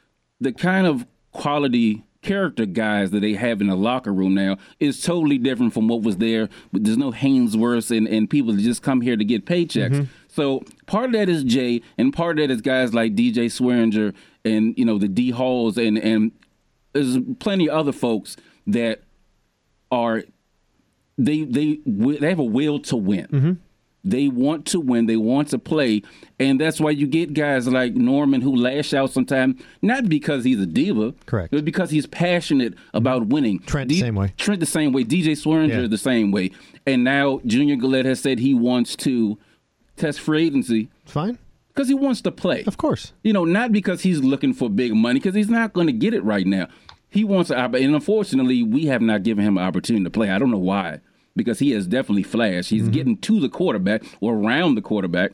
the kind of quality character guys that they have in the locker room now is totally different from what was there. But there's no Haynesworths and, and people that just come here to get paychecks. Mm-hmm. So part of that is Jay, and part of that is guys like DJ Swearinger and you know the D Halls and and there's plenty of other folks that are they they they have a will to win. Mm-hmm. They want to win. They want to play, and that's why you get guys like Norman who lash out sometimes, not because he's a diva, Correct. but because he's passionate about winning. Trent the same way. Trent the same way. DJ Swearinger Yeah. the same way. And now Junior Galette has said he wants to test free agency fine, because he wants to play. of course. You know, not because he's looking for big money, because he's not going to get it right now. He wants, to, and unfortunately, we have not given him an opportunity to play. I don't know why, because he has definitely flashed. He's mm-hmm. getting to the quarterback or around the quarterback.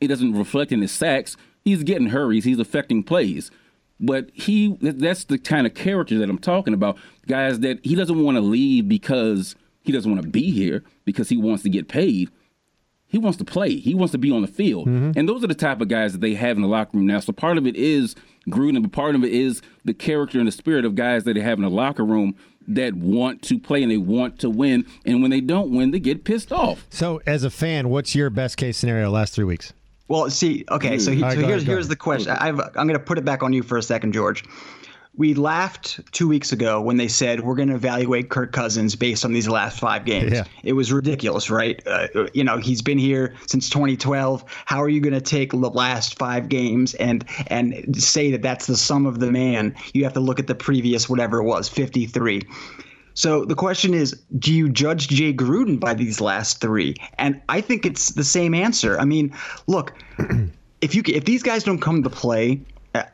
It doesn't reflect in his sacks. He's getting hurries. He's affecting plays. But he that's the kind of character that I'm talking about. Guys that he doesn't want to leave because he doesn't want to be here because he wants to get paid. He wants to play. He wants to be on the field. Mm-hmm. And those are the type of guys that they have in the locker room now. So part of it is Gruden, but part of it is the character and the spirit of guys that they have in the locker room that want to play and they want to win. And when they don't win, they get pissed off. So, as a fan, what's your best case scenario last three weeks? Well, see, okay, so, he, All right, so here's ahead, here's ahead. the question. I've, I'm going to put it back on you for a second, George. We laughed two weeks ago when they said we're going to evaluate Kirk Cousins based on these last five games. Yeah. It was ridiculous, right? Uh, you know, he's been here since 2012. How are you going to take the last five games and and say that that's the sum of the man? You have to look at the previous whatever it was, 53. So the question is, do you judge Jay Gruden by these last three? And I think it's the same answer. I mean, look, if you if these guys don't come to play,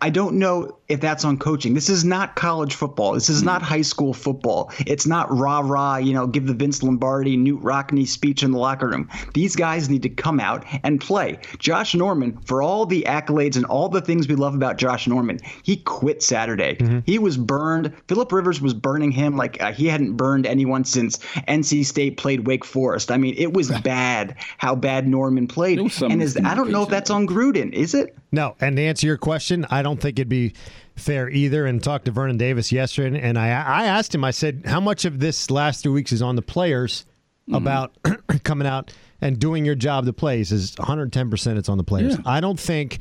I don't know if that's on coaching. This is not college football. This is not high school football. It's not rah rah, you know, give the Vince Lombardi, Knute Rockne speech in the locker room. These guys need to come out and play. Josh Norman, for all the accolades and all the things we love about Josh Norman, he quit Saturday. He was burned. Philip Rivers was burning him like uh, he hadn't burned anyone since NC State played Wake Forest. I mean, it was bad how bad Norman played. There was some And is, I don't know if that's on Gruden, is it? No, and to answer your question, I don't think it'd be fair either. And talked to Vernon Davis yesterday, and I I asked him. I said, how much of this last three weeks is on the players mm-hmm. about coming out and doing your job to play? He says 110 percent. It's on the players. Yeah. I don't think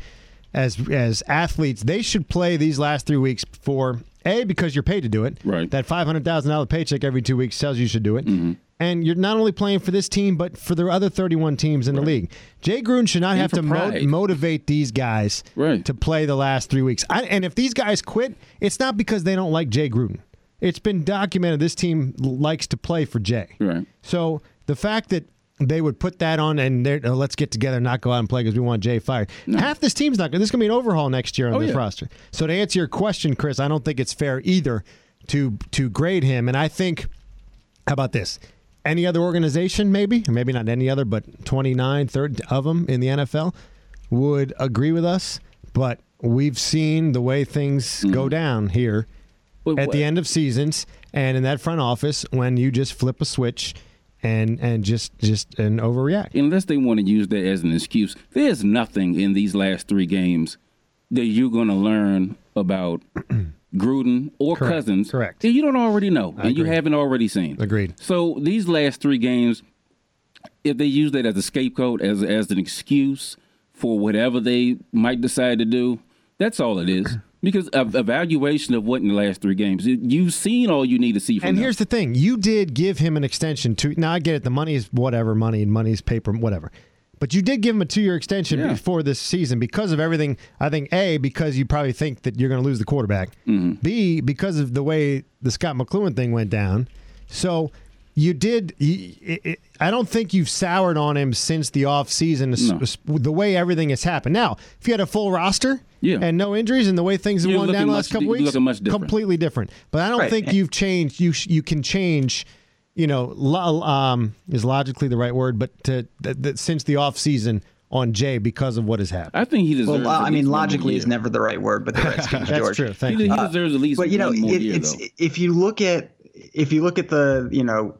as as athletes they should play these last three weeks for a because you're paid to do it. Right. That five hundred thousand dollar paycheck every two weeks tells you you should do it. Mm-hmm. And you're not only playing for this team, but for the other 31 teams in the league. Jay Gruden should not have to mo- motivate these guys Right. to play the last three weeks. I, and if these guys quit, it's not because they don't like Jay Gruden. It's been documented this team likes to play for Jay. Right. So the fact that they would put that on and they're, oh, let's get together, and not go out and play because we want Jay fired. Half this team's not going. This is going to be an overhaul next year on Oh, this yeah. roster. So to answer your question, Chris, I don't think it's fair either to to grade him. And I think, how about this? Any other organization, maybe, maybe not any other, but 29, third of them in the NFL would agree with us. But we've seen the way things go mm-hmm. down here at what- the end of seasons and in that front office when you just flip a switch and and just just and overreact. unless they want to use that as an excuse, there's nothing in these last three games that you're going to learn about Gruden or Correct. Cousins Correct. that you don't already know and you haven't already seen. Agreed. So these last three games, if they use that as a scapegoat, as as an excuse for whatever they might decide to do, that's all it is. Because of evaluation of what in the last three games, You- you've seen all you need to see from And them. here's the thing: you did give him an extension to. Now I get it. The money is whatever money, and money is paper, whatever. But you did give him a two-year extension Yeah. before this season because of everything. I think a because you probably think that you're going to lose the quarterback. Mm-hmm. B because of the way the Scot McCloughan thing went down. So you did. You, it, it, I don't think you've soured on him since the off season. No. The way everything has happened. Now, if you had a full roster Yeah. and no injuries, and the way things have gone down the last couple you're weeks, much different. completely different. But I don't Right. think you've changed. You you can change. You know, lo- um, is logically the right word, but to that, that since the off season on Jay because of what has happened. I think he deserves. Well, uh, at I mean, least one logically is never the right word, but the Redskins, That's George. true. Thank He, you. he deserves at least but you know, one more it, year, it's though. if you look at if you look at the you know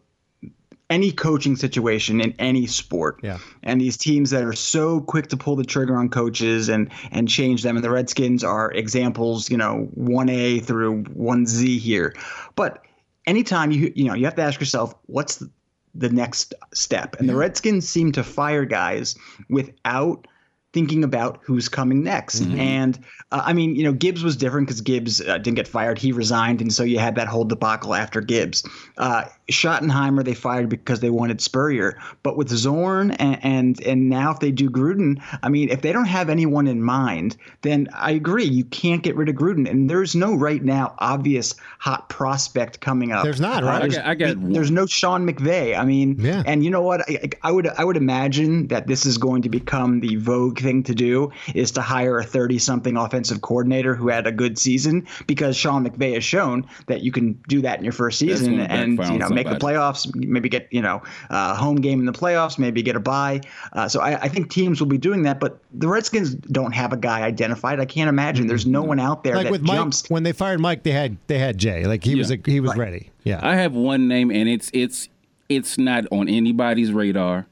any coaching situation in any sport, Yeah. and these teams that are so quick to pull the trigger on coaches and and change them, and the Redskins are examples, you know, one A through one Z here, but anytime you you know you have to ask yourself what's the, the next step, and the Redskins seem to fire guys without thinking about who's coming next. And uh, I mean, you know, Gibbs was different because Gibbs uh, didn't get fired; he resigned, and so you had that whole debacle after Gibbs. Uh, Schottenheimer they fired because they wanted Spurrier, but with Zorn and, and and now if they do Gruden, I mean, if they don't have anyone in mind, then I agree you can't get rid of Gruden, and there's no right now obvious hot prospect coming up. There's not, Uh, right? I got, I got there's no Sean McVay. I mean, Yeah. and you know what? I, I would I would imagine that this is going to become the vogue thing to do is to hire a 30 something offensive coordinator who had a good season because Sean McVay has shown that you can do that in your first season and you know on make the playoffs, maybe get you know uh, home game in the playoffs, maybe get a bye. Uh, so I, I think teams will be doing that, but the Redskins don't have a guy identified. I can't imagine there's no one out there like that with Mike, jumps. when they fired Mike, they had they had Jay. Like he was a, he was ready. Yeah. I have one name, and it's it's it's not on anybody's radar.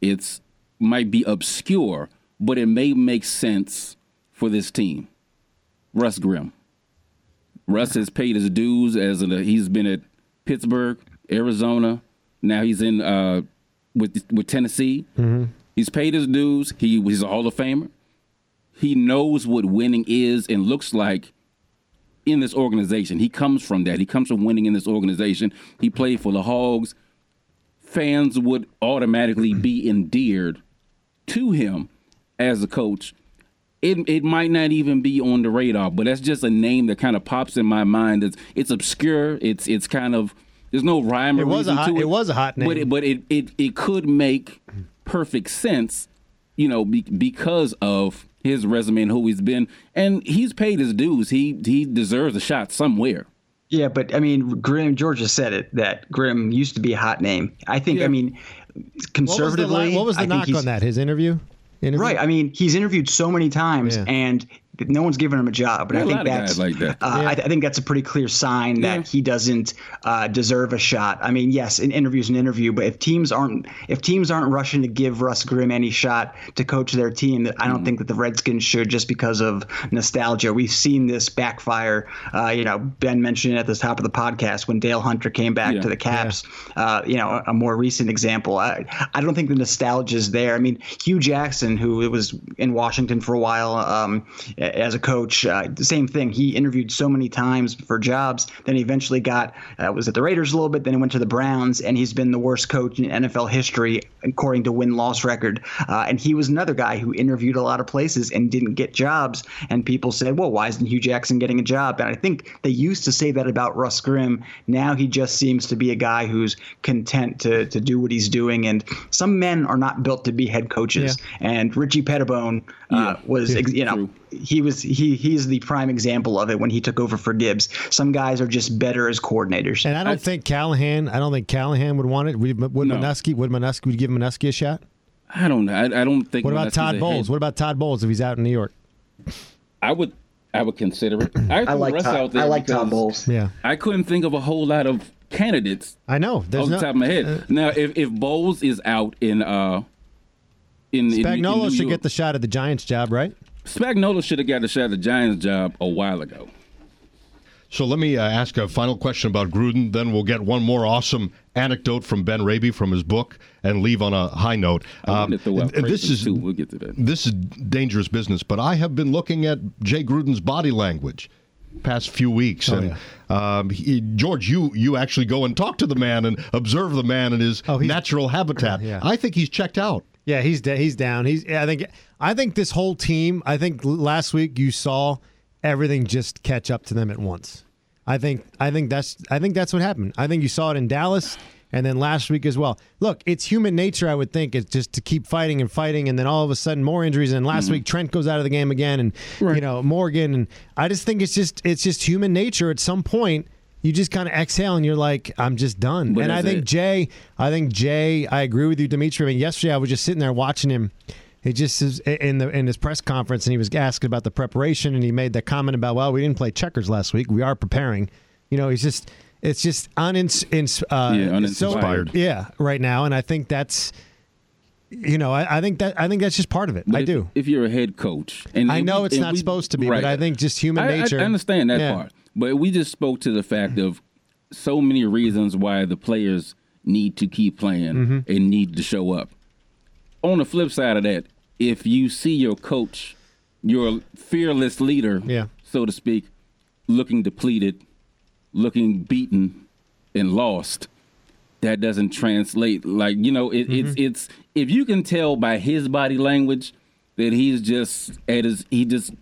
It's might be obscure, but it may make sense for this team. Russ Grimm. Russ has paid his dues as a, he's been at Pittsburgh, Arizona. Now he's in uh, with with Tennessee. He's paid his dues. He he's a Hall of Famer. He knows what winning is and looks like in this organization. He comes from that. He comes from winning in this organization. He played for the Hogs. Fans would automatically be endeared to him as a coach. It it might not even be on the radar, but that's just a name that kind of pops in my mind. It's it's obscure. It's it's kind of there's no rhyme or It was a reason hot- to it. it was a hot but name. it, but it, it it could make perfect sense, you know, be, because of his resume and who he's been, and he's paid his dues. He he deserves a shot somewhere. Yeah, but I mean, Grimm George just said it that Grimm used to be a hot name. I think. Yeah. I mean, what was the, conservatively, what was the I knock on that? His interview. interview? Right. I mean, he's interviewed so many times, Yeah. and no one's giving him a job. But There I think that's guys like that. Uh, I, I think that's a pretty clear sign that Yeah. he doesn't uh, deserve a shot. I mean, yes, an interview's an interview, but if teams aren't if teams aren't rushing to give Russ Grimm any shot to coach their team, I don't think that the Redskins should just because of nostalgia. We've seen this backfire. Uh, you know, Ben mentioned it at the top of the podcast when Dale Hunter came back Yeah. to the Caps. Uh, you know, a, a more recent example. I, I don't think the nostalgia is there. I mean, Hue Jackson, who was in Washington for a while um, as a coach, uh, the same thing. He interviewed so many times for jobs. Then he eventually got uh, was at the Raiders a little bit. Then he went to the Browns, and he's been the worst coach in NFL history according to win loss record. Uh, and he was another guy who interviewed a lot of places and didn't get jobs. And people said, well, why isn't Hue Jackson getting a job? And I think they used to say that about Russ Grimm. Now he just seems to be a guy who's content to to do what he's doing. And some men are not built to be head coaches. And Richie Petitbon uh, Yeah. was, Yeah, you know, true. He was he he's the prime example of it when he took over for Gibbs. Some guys are just better as coordinators. And I don't think Callahan. I don't think Callahan would want it. Would, would No. Manusky? Would Manusky? Would you give Manusky a shot? I don't know. I, I don't think. What about Muskie's Todd Bowles? head- What about Todd Bowles if he's out in New York? I would. I would consider it. I, I like Russ Todd, out there I like Todd Bowles. Yeah, I couldn't think of a whole lot of candidates I know. There's off no. the top of my head. now, if if Bowles is out in uh in in- in Spagnuolo New should York- get the shot at the Giants job, right? Spagnuolo should have got a shot at the Giants job a while ago. So let me uh, ask a final question about Gruden. Then we'll get one more awesome anecdote from Ben Raby from his book and leave on a high note. I wanted to throw out and this is too. We'll get to that. this is dangerous business, but I have been looking at Jay Gruden's body language past few weeks, Oh, and um, he, George, you you actually go and talk to the man and observe the man in his Oh, natural habitat. Yeah. I think he's checked out. Yeah, he's da- he's down. He's. I think. I think this whole team. I think last week you saw everything just catch up to them at once. I think. I think that's. I think that's what happened. I think you saw it in Dallas, and then last week as well. Look, it's human nature, I would think, it's just to keep fighting and fighting, and then all of a sudden more injuries. And last mm-hmm. week Trent goes out of the game again, and you know Morgan, and I just think it's just it's just human nature. At some point, you just kind of exhale, and you're like, I'm just done. But and I think a- Jay, I think Jay, I agree with you, Dimitri. I mean, yesterday I was just sitting there watching him. He just is in the in his press conference, and he was asked about the preparation, and he made the comment about, "Well, we didn't play checkers last week. We are preparing." You know, he's just it's just unins, ins, uh, Yeah, so- uninspired. yeah, right now, and I think that's, you know, I, I think that I think that's just part of it. But I if, do. If you're a head coach, and I know we- it's not we- supposed to be, right. but I think just human I- I- nature. I, understand that Yeah. part, but we just spoke to the fact of so many reasons why the players need to keep playing Mm-hmm. and need to show up. On the flip side of that, if you see your coach, your fearless leader, Yeah. so to speak, looking depleted, looking beaten and lost, that doesn't translate. Like you know, it, it's Mm-hmm. it's if you can tell by his body language that he's just at his he just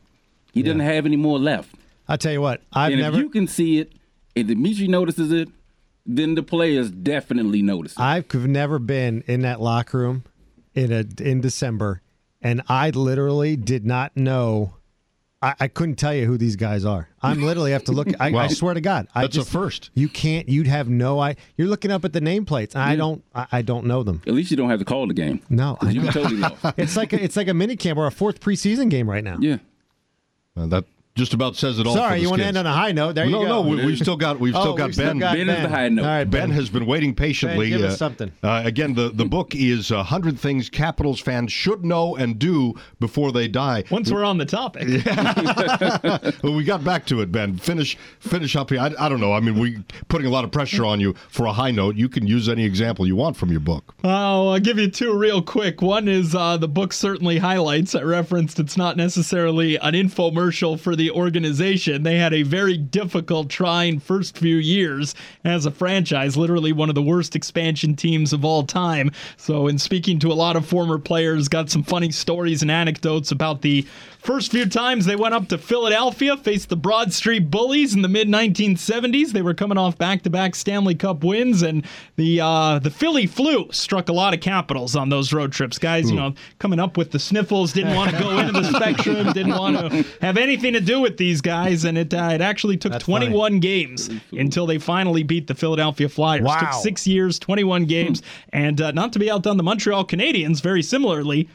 he doesn't have any more left. I'll tell you what, I've and never. if you can see it, and Dimitri notices it, then the players definitely notice it. I've never been in that locker room in a in December, and I literally did not know. I, I couldn't tell you who these guys are. I'm literally have to look. I, I swear to God, I That's a just, first. You can't. You'd have no. I. You're looking up at the nameplates. And I don't. I, I don't know them. At least you don't have to call the game. No, I you know. totally lost. it's like a, it's like a mini camp or a fourth preseason game right now. Yeah. Uh, that just about says it all. Sorry, the you want to end on a high note? There no, you go. no, we, we've still got we've Oh, still got we've still Ben. got Ben is the high note. All right, Ben has been waiting patiently. Ben, give us uh, something. Uh, again, the, the book is 100 Things Capitals Fans Should Know and Do Before They Die. Once we're on the topic, Well, we got back to it, Ben. Finish finish up here. I, I don't know. I mean, we putting a lot of pressure on you for a high note. You can use any example you want from your book. Oh, I'll give you two real quick. One is uh, the book certainly highlights. I referenced it's not necessarily an infomercial for the organization. They had a very difficult, trying first few years as a franchise, literally one of the worst expansion teams of all time. So, in speaking to a lot of former players, got some funny stories and anecdotes about the first few times they went up to Philadelphia, faced the Broad Street Bullies in the mid 1970s. They were coming off back-to-back Stanley Cup wins, and the uh, the Philly flu struck a lot of capitals on those road trips. Guys, you know, coming up with the sniffles, didn't want to go into the spectrum, didn't want to have anything to do with these guys, and it uh, it actually took That's funny. 21 games until they finally beat the Philadelphia Flyers. Wow. Took six years, 21 games, and uh, not to be outdone, the Montreal Canadiens very similarly.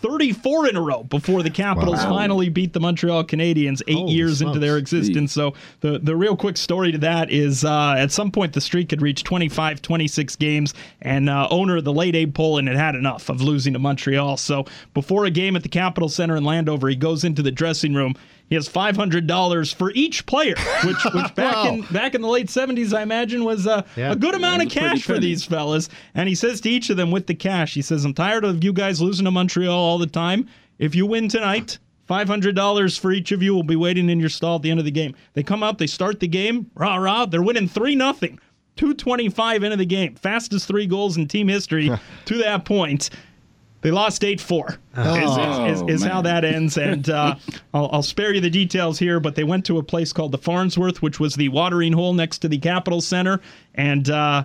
34 in a row before the Capitals Wow. finally beat the Montreal Canadiens eight Holy years into their existence. So the the real quick story to that is uh, at some point the streak had reached 25, 26 games, and uh, owner of the late Abe Pollin had had enough of losing to Montreal. So before a game at the Capitol Center in Landover, he goes into the dressing room. He has five hundred dollars for each player, which which back in back in the late seventies, I imagine, was uh, Yeah. a good amount of That's a pretty cash for these fellas. And he says to each of them with the cash, he says, I'm tired of you guys losing to Montreal all the time. If you win tonight, $500 for each of you will be waiting in your stall at the end of the game. They come out, they start the game, rah, rah, they're winning 3 nothing. 225 into the game. Fastest three goals in team history to that point. They lost 8 4, is, Oh, is, is, is how that ends. And uh, I'll, I'll spare you the details here, but they went to a place called the Farnsworth, which was the watering hole next to the Capitol Center. And uh,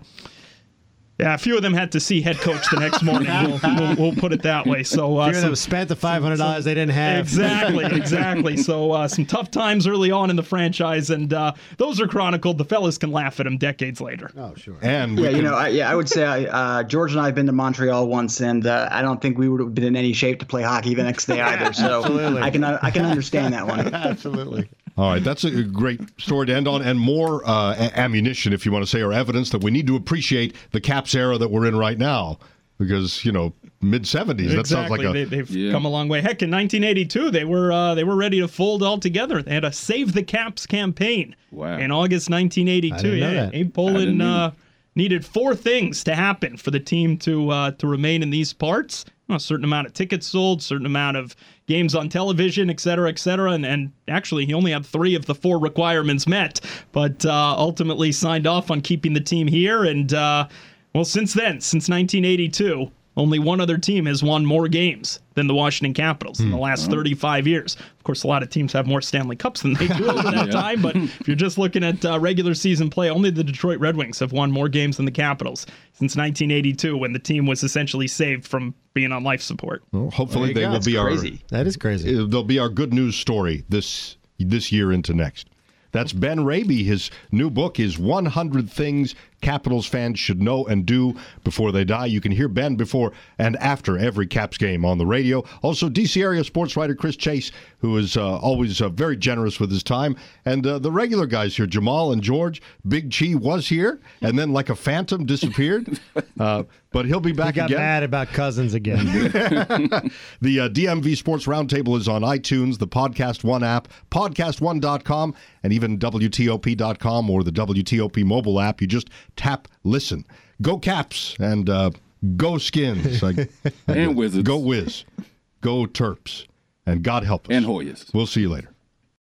yeah, a few of them had to see head coach the next morning. we'll, we'll, we'll put it that way. So, uh, some- spent the five hundred dollars they didn't have. Exactly, exactly. So uh, some tough times early on in the franchise, and uh, those are chronicled. The fellas can laugh at them decades later. Oh sure. And we Yeah, you know, I, yeah, I would say uh, George and I have been to Montreal once, and uh, I don't think we would have been in any shape to play hockey the next day either. So Absolutely. I can I can understand that one. Absolutely. All right, that's a great story to end on, and more uh, a- ammunition, if you want to say, or evidence that we need to appreciate the Caps era that we're in right now, because you know, mid '70s. That sounds like a they, they've Yeah. come a long way. Heck, in 1982, they were uh, they were ready to fold altogether. They had a Save the Caps campaign Wow. in August 1982. I yeah. Abe I Pollin uh, needed four things to happen for the team to uh, to remain in these parts. A certain amount of tickets sold, certain amount of games on television, et cetera, et cetera. And, and actually, he only had three of the four requirements met, but uh, ultimately signed off on keeping the team here. And uh, well, since then, since 1982, only one other team has won more games than the Washington Capitals in the last 35 years. Of course, a lot of teams have more Stanley Cups than they do over that time, but if you're just looking at uh, regular season play, only the Detroit Red Wings have won more games than the Capitals since 1982 when the team was essentially saved from being on life support. Well, hopefully, they go. will That's be crazy. That is crazy. they'll be our good news story this this year into next. That's Ben Raby. His new book is 100 Things Capitals fans should know and do before they die. You can hear Ben before and after every Caps game on the radio. Also, DC area sports writer Chris Chase, who is uh, always uh, very generous with his time. And uh, the regular guys here, Jamal and George. Big Chi was here and then, like a phantom, disappeared. Uh, but he'll be He back got again. mad about cousins again. The uh, DMV Sports Roundtable is on iTunes, the Podcast One app, podcast1.com, and even WTOP.com or the WTOP mobile app. You just tap listen. Go Caps and uh, go Skins. I- And Wizards. Go Wiz. Go Terps. And God help us. And Hoyas. We'll see you later.